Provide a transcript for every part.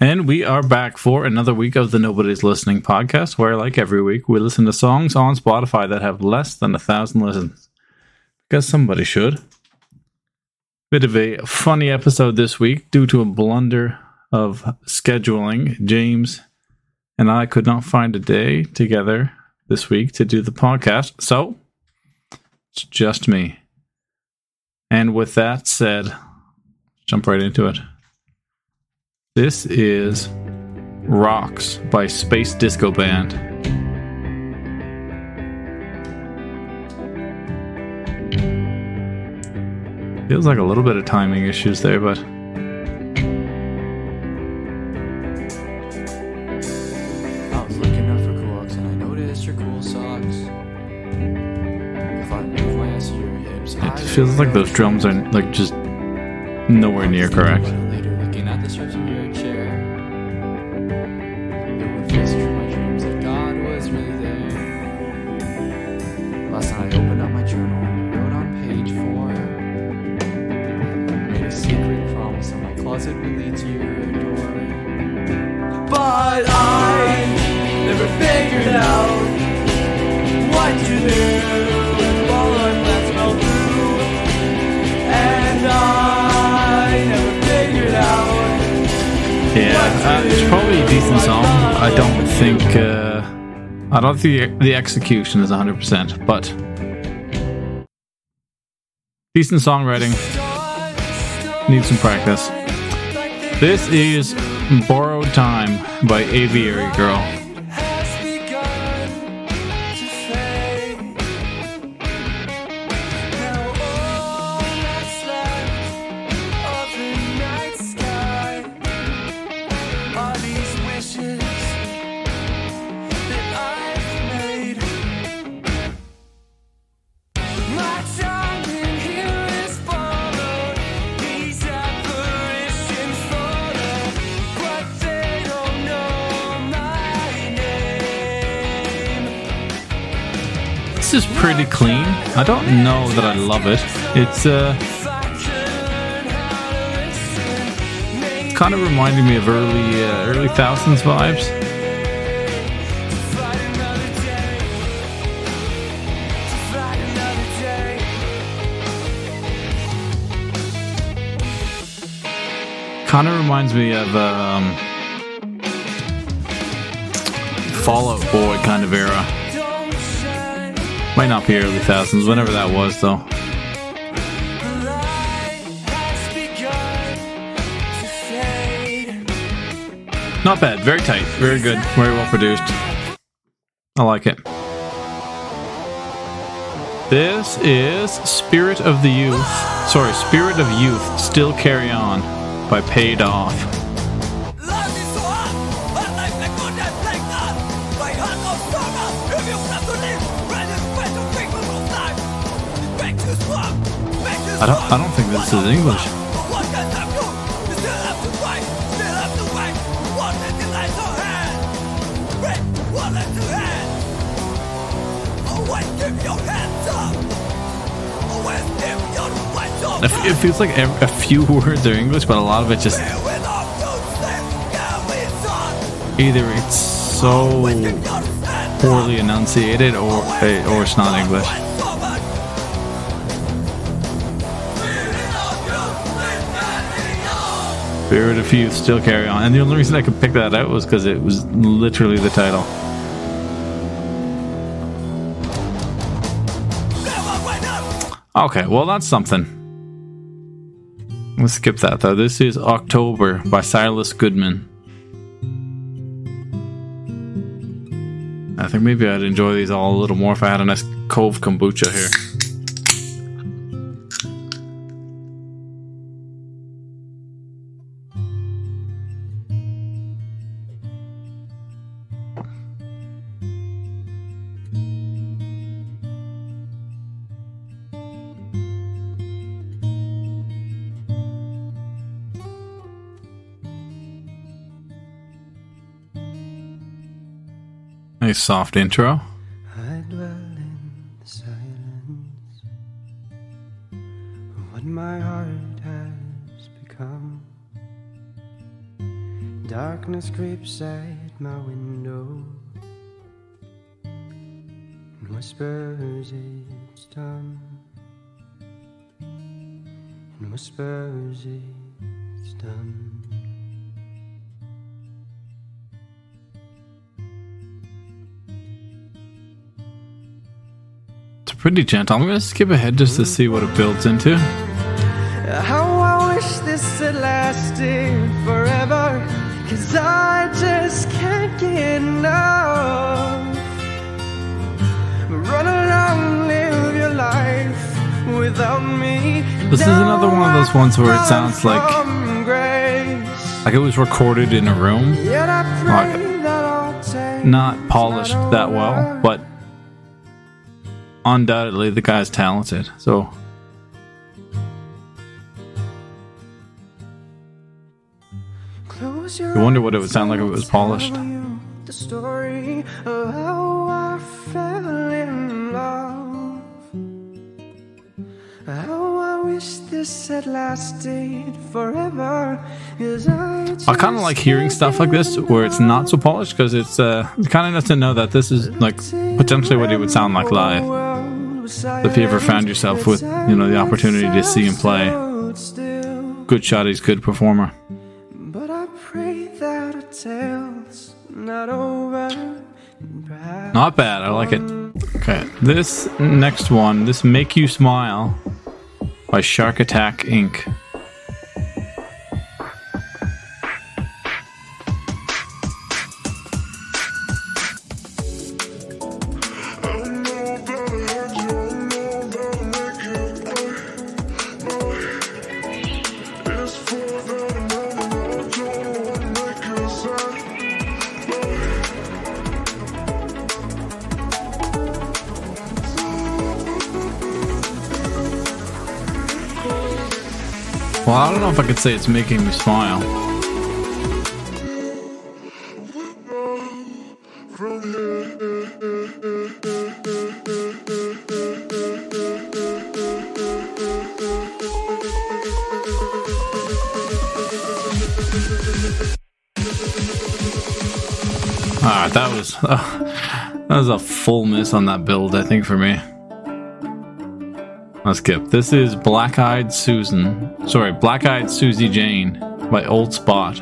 And we are back for another week of the Nobody's Listening podcast, where, like every week, we listen to songs on Spotify that have less than a thousand listens. Because somebody should. Bit of a funny episode this week due to a blunder of scheduling. James and I could not find a day together this week to do the podcast, so it's just me. And with that said, jump right into it. This is Rocks by Space Disco Band. Feels like a little bit of timing issues there, but. I was looking up for clocks and I noticed your cool socks. If I move my ass to your hips, It feels like those drums are like just nowhere near correct. Closet would lead to door. But I never figured out what to do. And all our plans fell through. And I never figured out. Yeah, uh, it's probably a decent song. I don't think uh, I don't think the, the execution is 100%, but decent songwriting. Need some practice. This is Borrowed Time by Aviary Girl. Pretty clean. I don't know that I love it. It's uh kind of reminding me of early uh, early thousands vibes. Kind of reminds me of um, Fall Out Boy kind of era. Might not be early thousands, whenever that was though. Not bad, very tight, very good, very well produced. I like it. This is Spirit of the Youth. Sorry, Spirit of Youth Still Carry On by Paid Off. I don't I don't think this is English. It feels like a few words are English, but a lot of it just either it's so poorly enunciated or or it's not English. Spirit of Youth still carry on, and the only reason I could pick that out was because it was literally the title. Okay, well that's something. Let's skip that though. This is October by Silas Goodman. I think maybe I'd enjoy these all a little more if I had a nice Cove kombucha here. Nice soft intro. I dwell in silence what my heart has become. Darkness creeps at my window and whispers it's done. And whispers it's done. Gentle. I'm gonna skip ahead just to mm. see what it builds into. How I wish this had lasted forever. Cause I just can't get enough. Run along, live your life without me. This is another one of those ones where it sounds like- Like it was recorded in a room, Yet I pray Like, that I'll take not polished that well, but undoubtedly the guy's talented. So You wonder what it would sound like if it was polished. The story of how I fell in love. How I wish this had lasted forever. I I kind of like hearing stuff like this where it's not so polished because it's uh, kind of nice to know that this is like potentially what it would sound like live. If you ever found yourself with, you know, the opportunity to see him play. Good shot, he's good performer. But I pray that a tale's not over. Not bad. I like it. Okay, this next one, this "Make You Smile" by Shark Attack Inc. Well, I don't know if I could say it's making me smile. Alright, that was uh, that was a full miss on that build, I think, for me. Let's skip. This is Black Eyed Susan. Sorry, Black Eyed Susie Jane by Old Spot.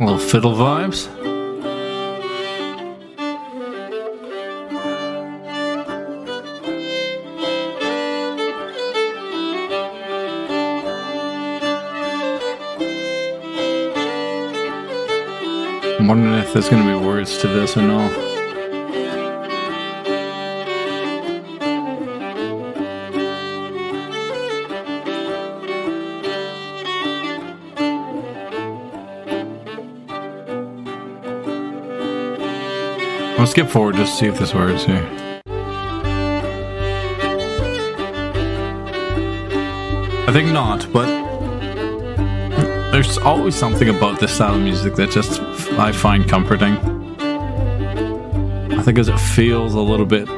little fiddle vibes. I'm wondering if there's going to be words to this or no. I'll skip forward just to see if this works here. I think not, but there's always something about this style of music that just I find comforting. I think as it feels a little bit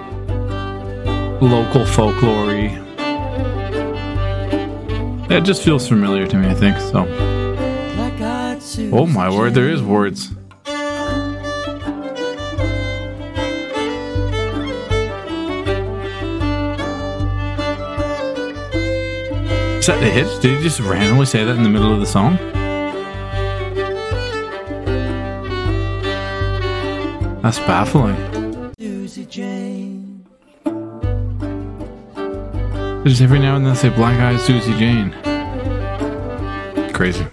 local folklore It just feels familiar to me, I think. So, oh my word, there is words. Is that the hit? Did he just randomly say that in the middle of the song? That's baffling. Susie Jane. Just every now and then say Black Eyed Susie Jane. Crazy.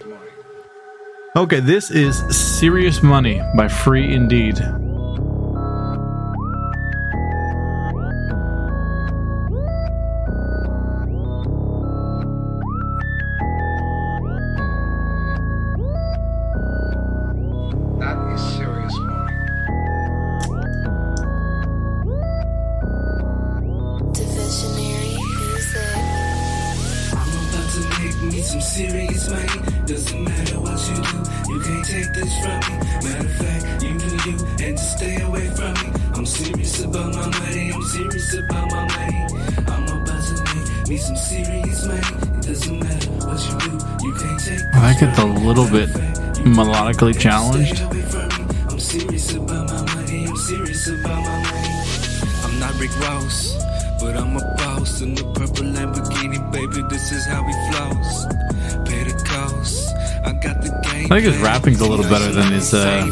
Okay, this is Serious Money by Free Indeed. Little bit melodically challenged. Stay away from me. I'm serious about my money. I'm serious about my money. I'm not Rick Ross, but I'm a boss in the purple Lamborghini, baby. This is how we flows. Pay the cost. I got the game. I think his rapping's a little better than his, uh,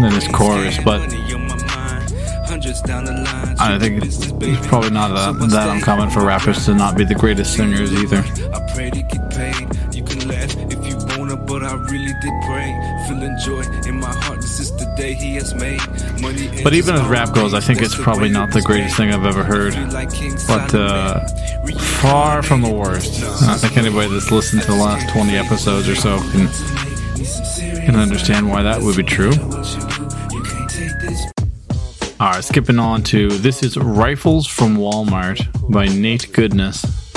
than his chorus, but I think it's, it's probably not uh, that uncommon for rappers to not be the greatest singers either. Really did pray. Feeling joy in my heart. This is the day he has made. Money But even as rap goes, I think it's probably not the greatest thing I've ever heard. But uh, far from the worst. I think anybody that's listened to the last 20 episodes or so can, can understand why that would be true. All right, skipping on to this is Rifles from Walmart by Nate Goodness.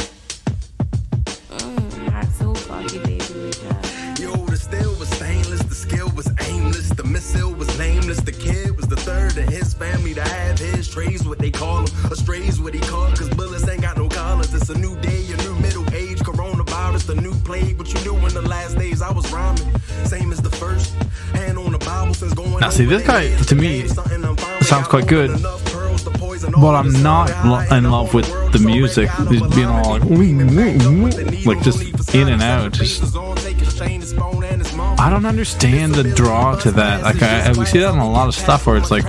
I was rhyming, same as the first. Hand on the Bible since going Now, see, this guy, to me, sounds quite good, but I'm not lo- in love with the music. He's being all like, like just in and out. Just, I don't understand the draw to that. Like, I, we see that in a lot of stuff where it's like,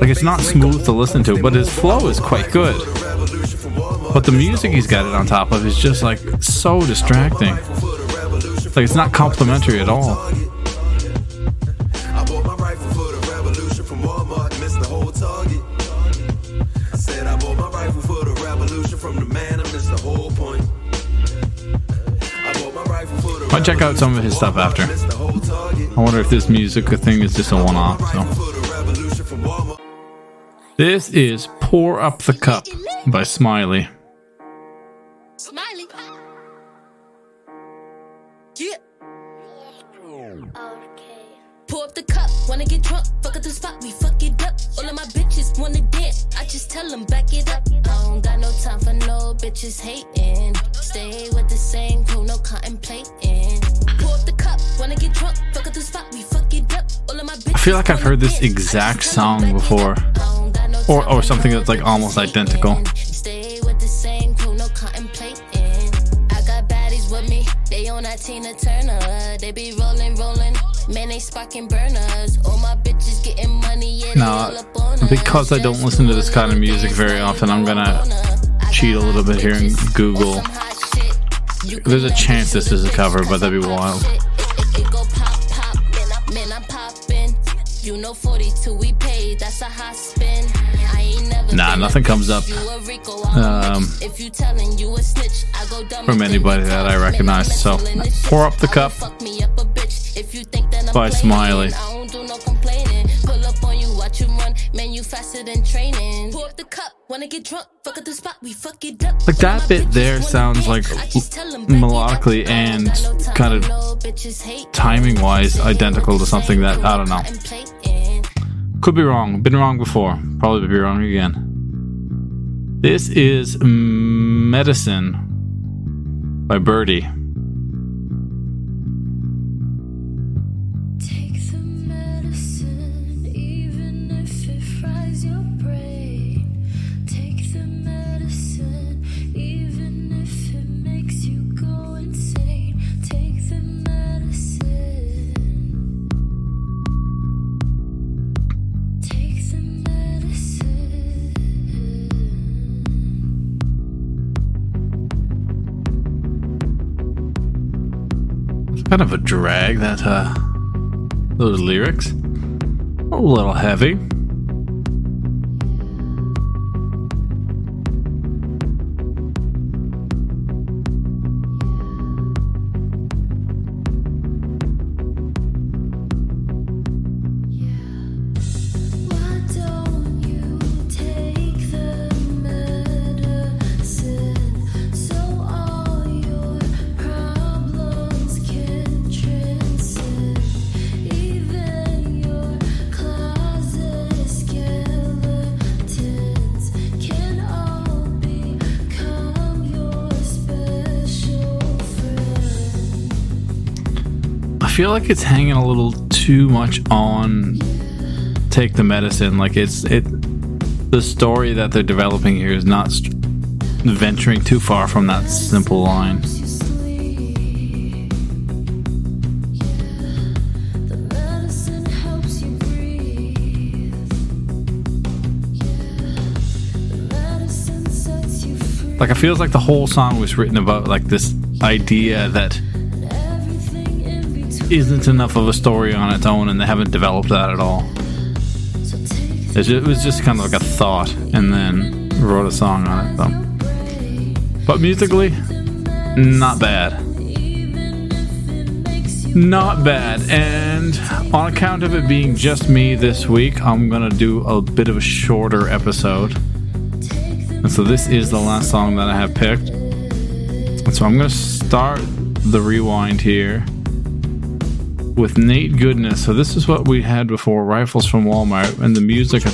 like it's not smooth to listen to, but his flow is quite good. But the music he's got it on top of is just like so distracting. Like it's not complimentary at all. I'll check out some of his stuff after. I wonder if this music thing is just a. So revolution from Walmart. this is "Pour Up the Cup" by. Smiley. Okay. Pour up the cup, wanna get drunk, fuck up the spot, we fuck it up. All of my bitches wanna dance, I just tell them back it up. I don't got no time for no bitches hating. Stay with the same crew, no contemplating. Pour up the cup, wanna get drunk, fuck up the spot, we fuck it up. All of my bitches I feel like I've heard this exact just tell 'em song before. up. I don't got no Or- or something that's, like, almost identical. Tina Turner. They be rolling, rolling, man, they sparking burners. All my bitches getting money, yeah, Now, all up on us. because I don't listen to this kind of music very often, I'm gonna cheat a little bit here and Google. with some hot shit. You There's a chance this is a cover, but that'd be wild. You know 42 we paid, that's a hot spin. I ain't never Nah, nothing comes up, You a Rico, I'm a um. If you telling you a snitch, I go dumb from anybody that I recognize, so mental in this pour up the cup will fuck me up a bitch if you think that I'm by. Smiley. I don't do no complaining. Pull up on you, watch you run. Man, you faster than training. Pour up the cup, wanna get drunk. Fuck at the spot, we fuck it up. Like that bit there sounds like I just tell 'em back it up. melodically and got no time kind of for no bitches hating. timing wise identical to something that I don't know. Could be wrong. Been wrong before. Probably be wrong again. This is Medicine by Birdie. Kind of a drag that uh those lyrics. A little heavy. Feel like it's hanging a little too much on take the medicine. Like it's it the story that they're developing here is not st- venturing too far from that simple line. Like it feels like the whole song was written about like this idea that. Isn't enough of a story on its own, and they haven't developed that at all. It was just kind of like a thought, and then wrote a song on it. But musically, not bad. Not bad. And on account of it being just me this week, I'm going to do a bit of a shorter episode. And so this is the last song that I have picked. And so I'm going to start the rewind here with Nate Goodness. So this is what we had before Rifles from Walmart. And the music.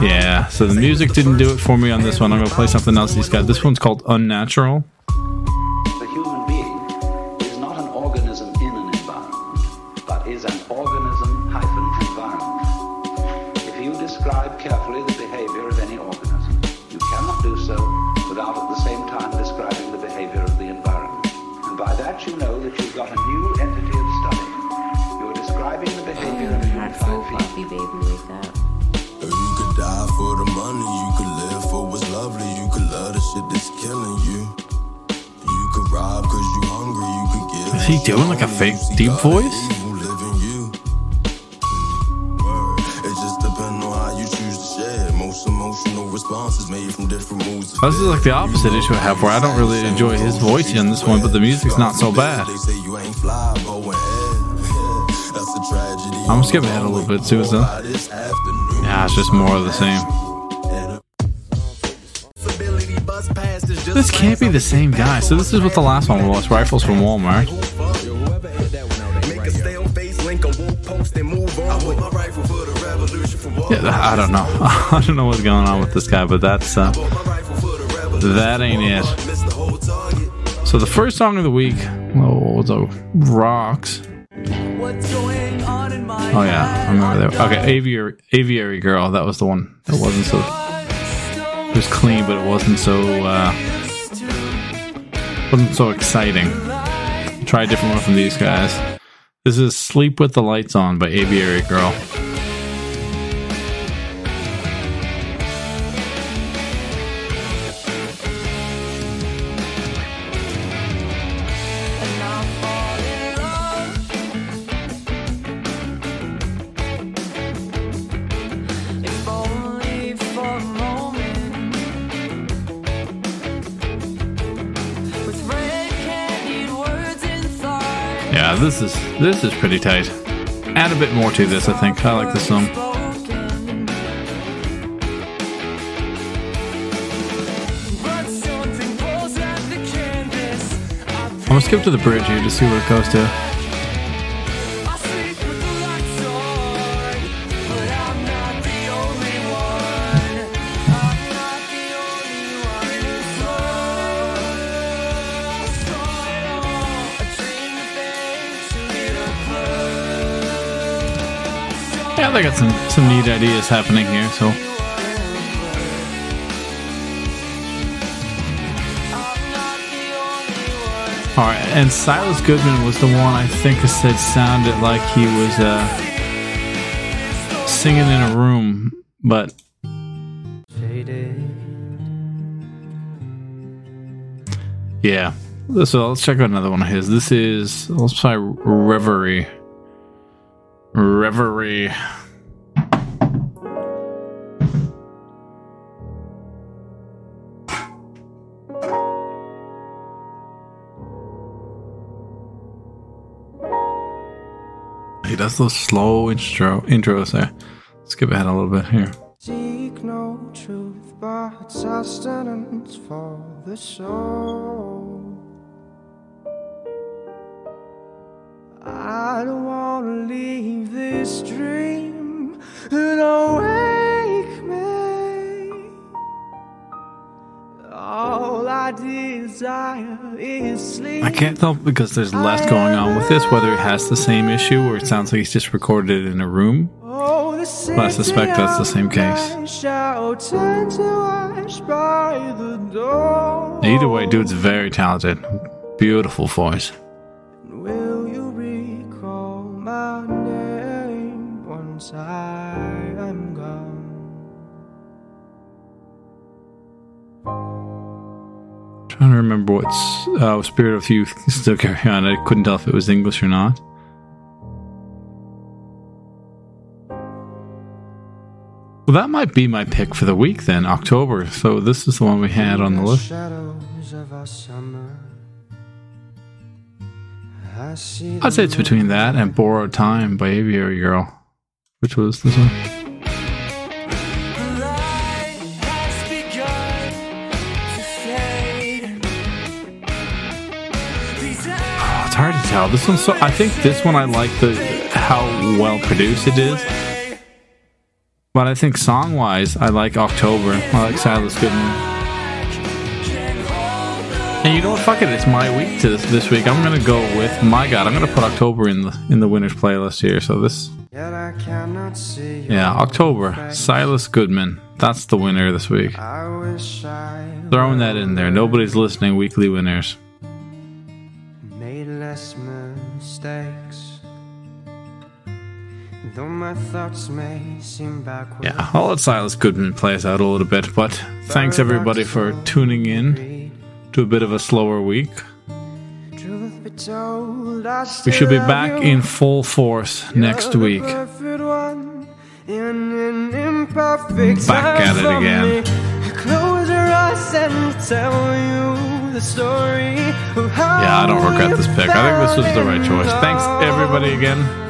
Yeah, so the music didn't do it for me on this one. I'm to play something else he's got. This one's called Unnatural. The human being is not an organism in an environment, but is an organism hyphen environment. If you describe carefully the behavior of any organism, you cannot do so without at the same time describing the behavior of the environment. And by that you know that you've got a new entity of describing the behavior of a Not so unified baby wake up. You could die for the money, you could live for what's lovely, you could love the shit that's killing you. You could rob cause you hungry, you could give. Is he doing like a fake deep voice? Evil live in you. Word. It just depends on how you choose to share. Most emotional responses made from different moods. This is like the opposite issue I have, where I don't really enjoy his voice in this one, but the music's not so bad. I'm skipping ahead a little bit, too, afternoon. Yeah, it's just more of the same. This can't be the same guy. So this is what the last one was, Rifles from Walmart. Yeah, I don't know. I don't know what's going on with this guy, but that's uh, that ain't it. So the first song of the week, oh, the rocks. Oh yeah, I remember that. Okay, aviary, aviary girl. That was the one that wasn't so. It was clean, but it wasn't so. Uh, wasn't so exciting. Try a different one from these guys. This is "Sleep with the Lights On" by Aviary Girl. This is this is pretty tight. Add a bit more to this, I think. I like this song. I'm gonna skip to the bridge here to see where it goes to. Yeah, they got some some neat ideas happening here. So All right, and Silas Goodman was the one I think said sounded like he was uh, singing in a room, but yeah. So let's check out another one of his. This is let's try Reverie. Reverie. He does those slow intro intros there. Skip ahead a little bit here. Seek no truth but sustenance for the soul. Can't tell because there's less going on with this, whether it has the same issue or it sounds like he's just recorded in a room. But I suspect that's the same case. Either way, dude's very talented. Beautiful voice. Will you recall my name once I trying to remember what's uh, Spirit of Youth still carry on. I couldn't tell if it was English or not. Well, that might be my pick for the week then, October. So this is the one we had on the list. Shadows of our summer. I see I'd say it's between that and Borrowed Time by Aviary Girl. Which was this one? Tell. This one's so. I think this one I like the how well produced it is. But I think song wise, I like October. I like Silas Goodman. And you know what? Fuck it. It's my week to this, this week. I'm gonna go with my God. I'm gonna put October in the in the winners playlist here. So this, Yet I cannot see your yeah, October. Silas Goodman. That's the winner this week. I wish I Throwing that in there. Nobody's listening. Weekly winners. Though my thoughts may seem backward. Yeah, I'll let Silas Goodman play us out a little bit. But thanks everybody for tuning in to a bit of a slower week. Truth be told, I We should be back in full force next week. perfect one in an imperfect Back at it again. Close your eyes and tell you the story Yeah, I don't regret this pick. I think this was the right choice. Thanks everybody again.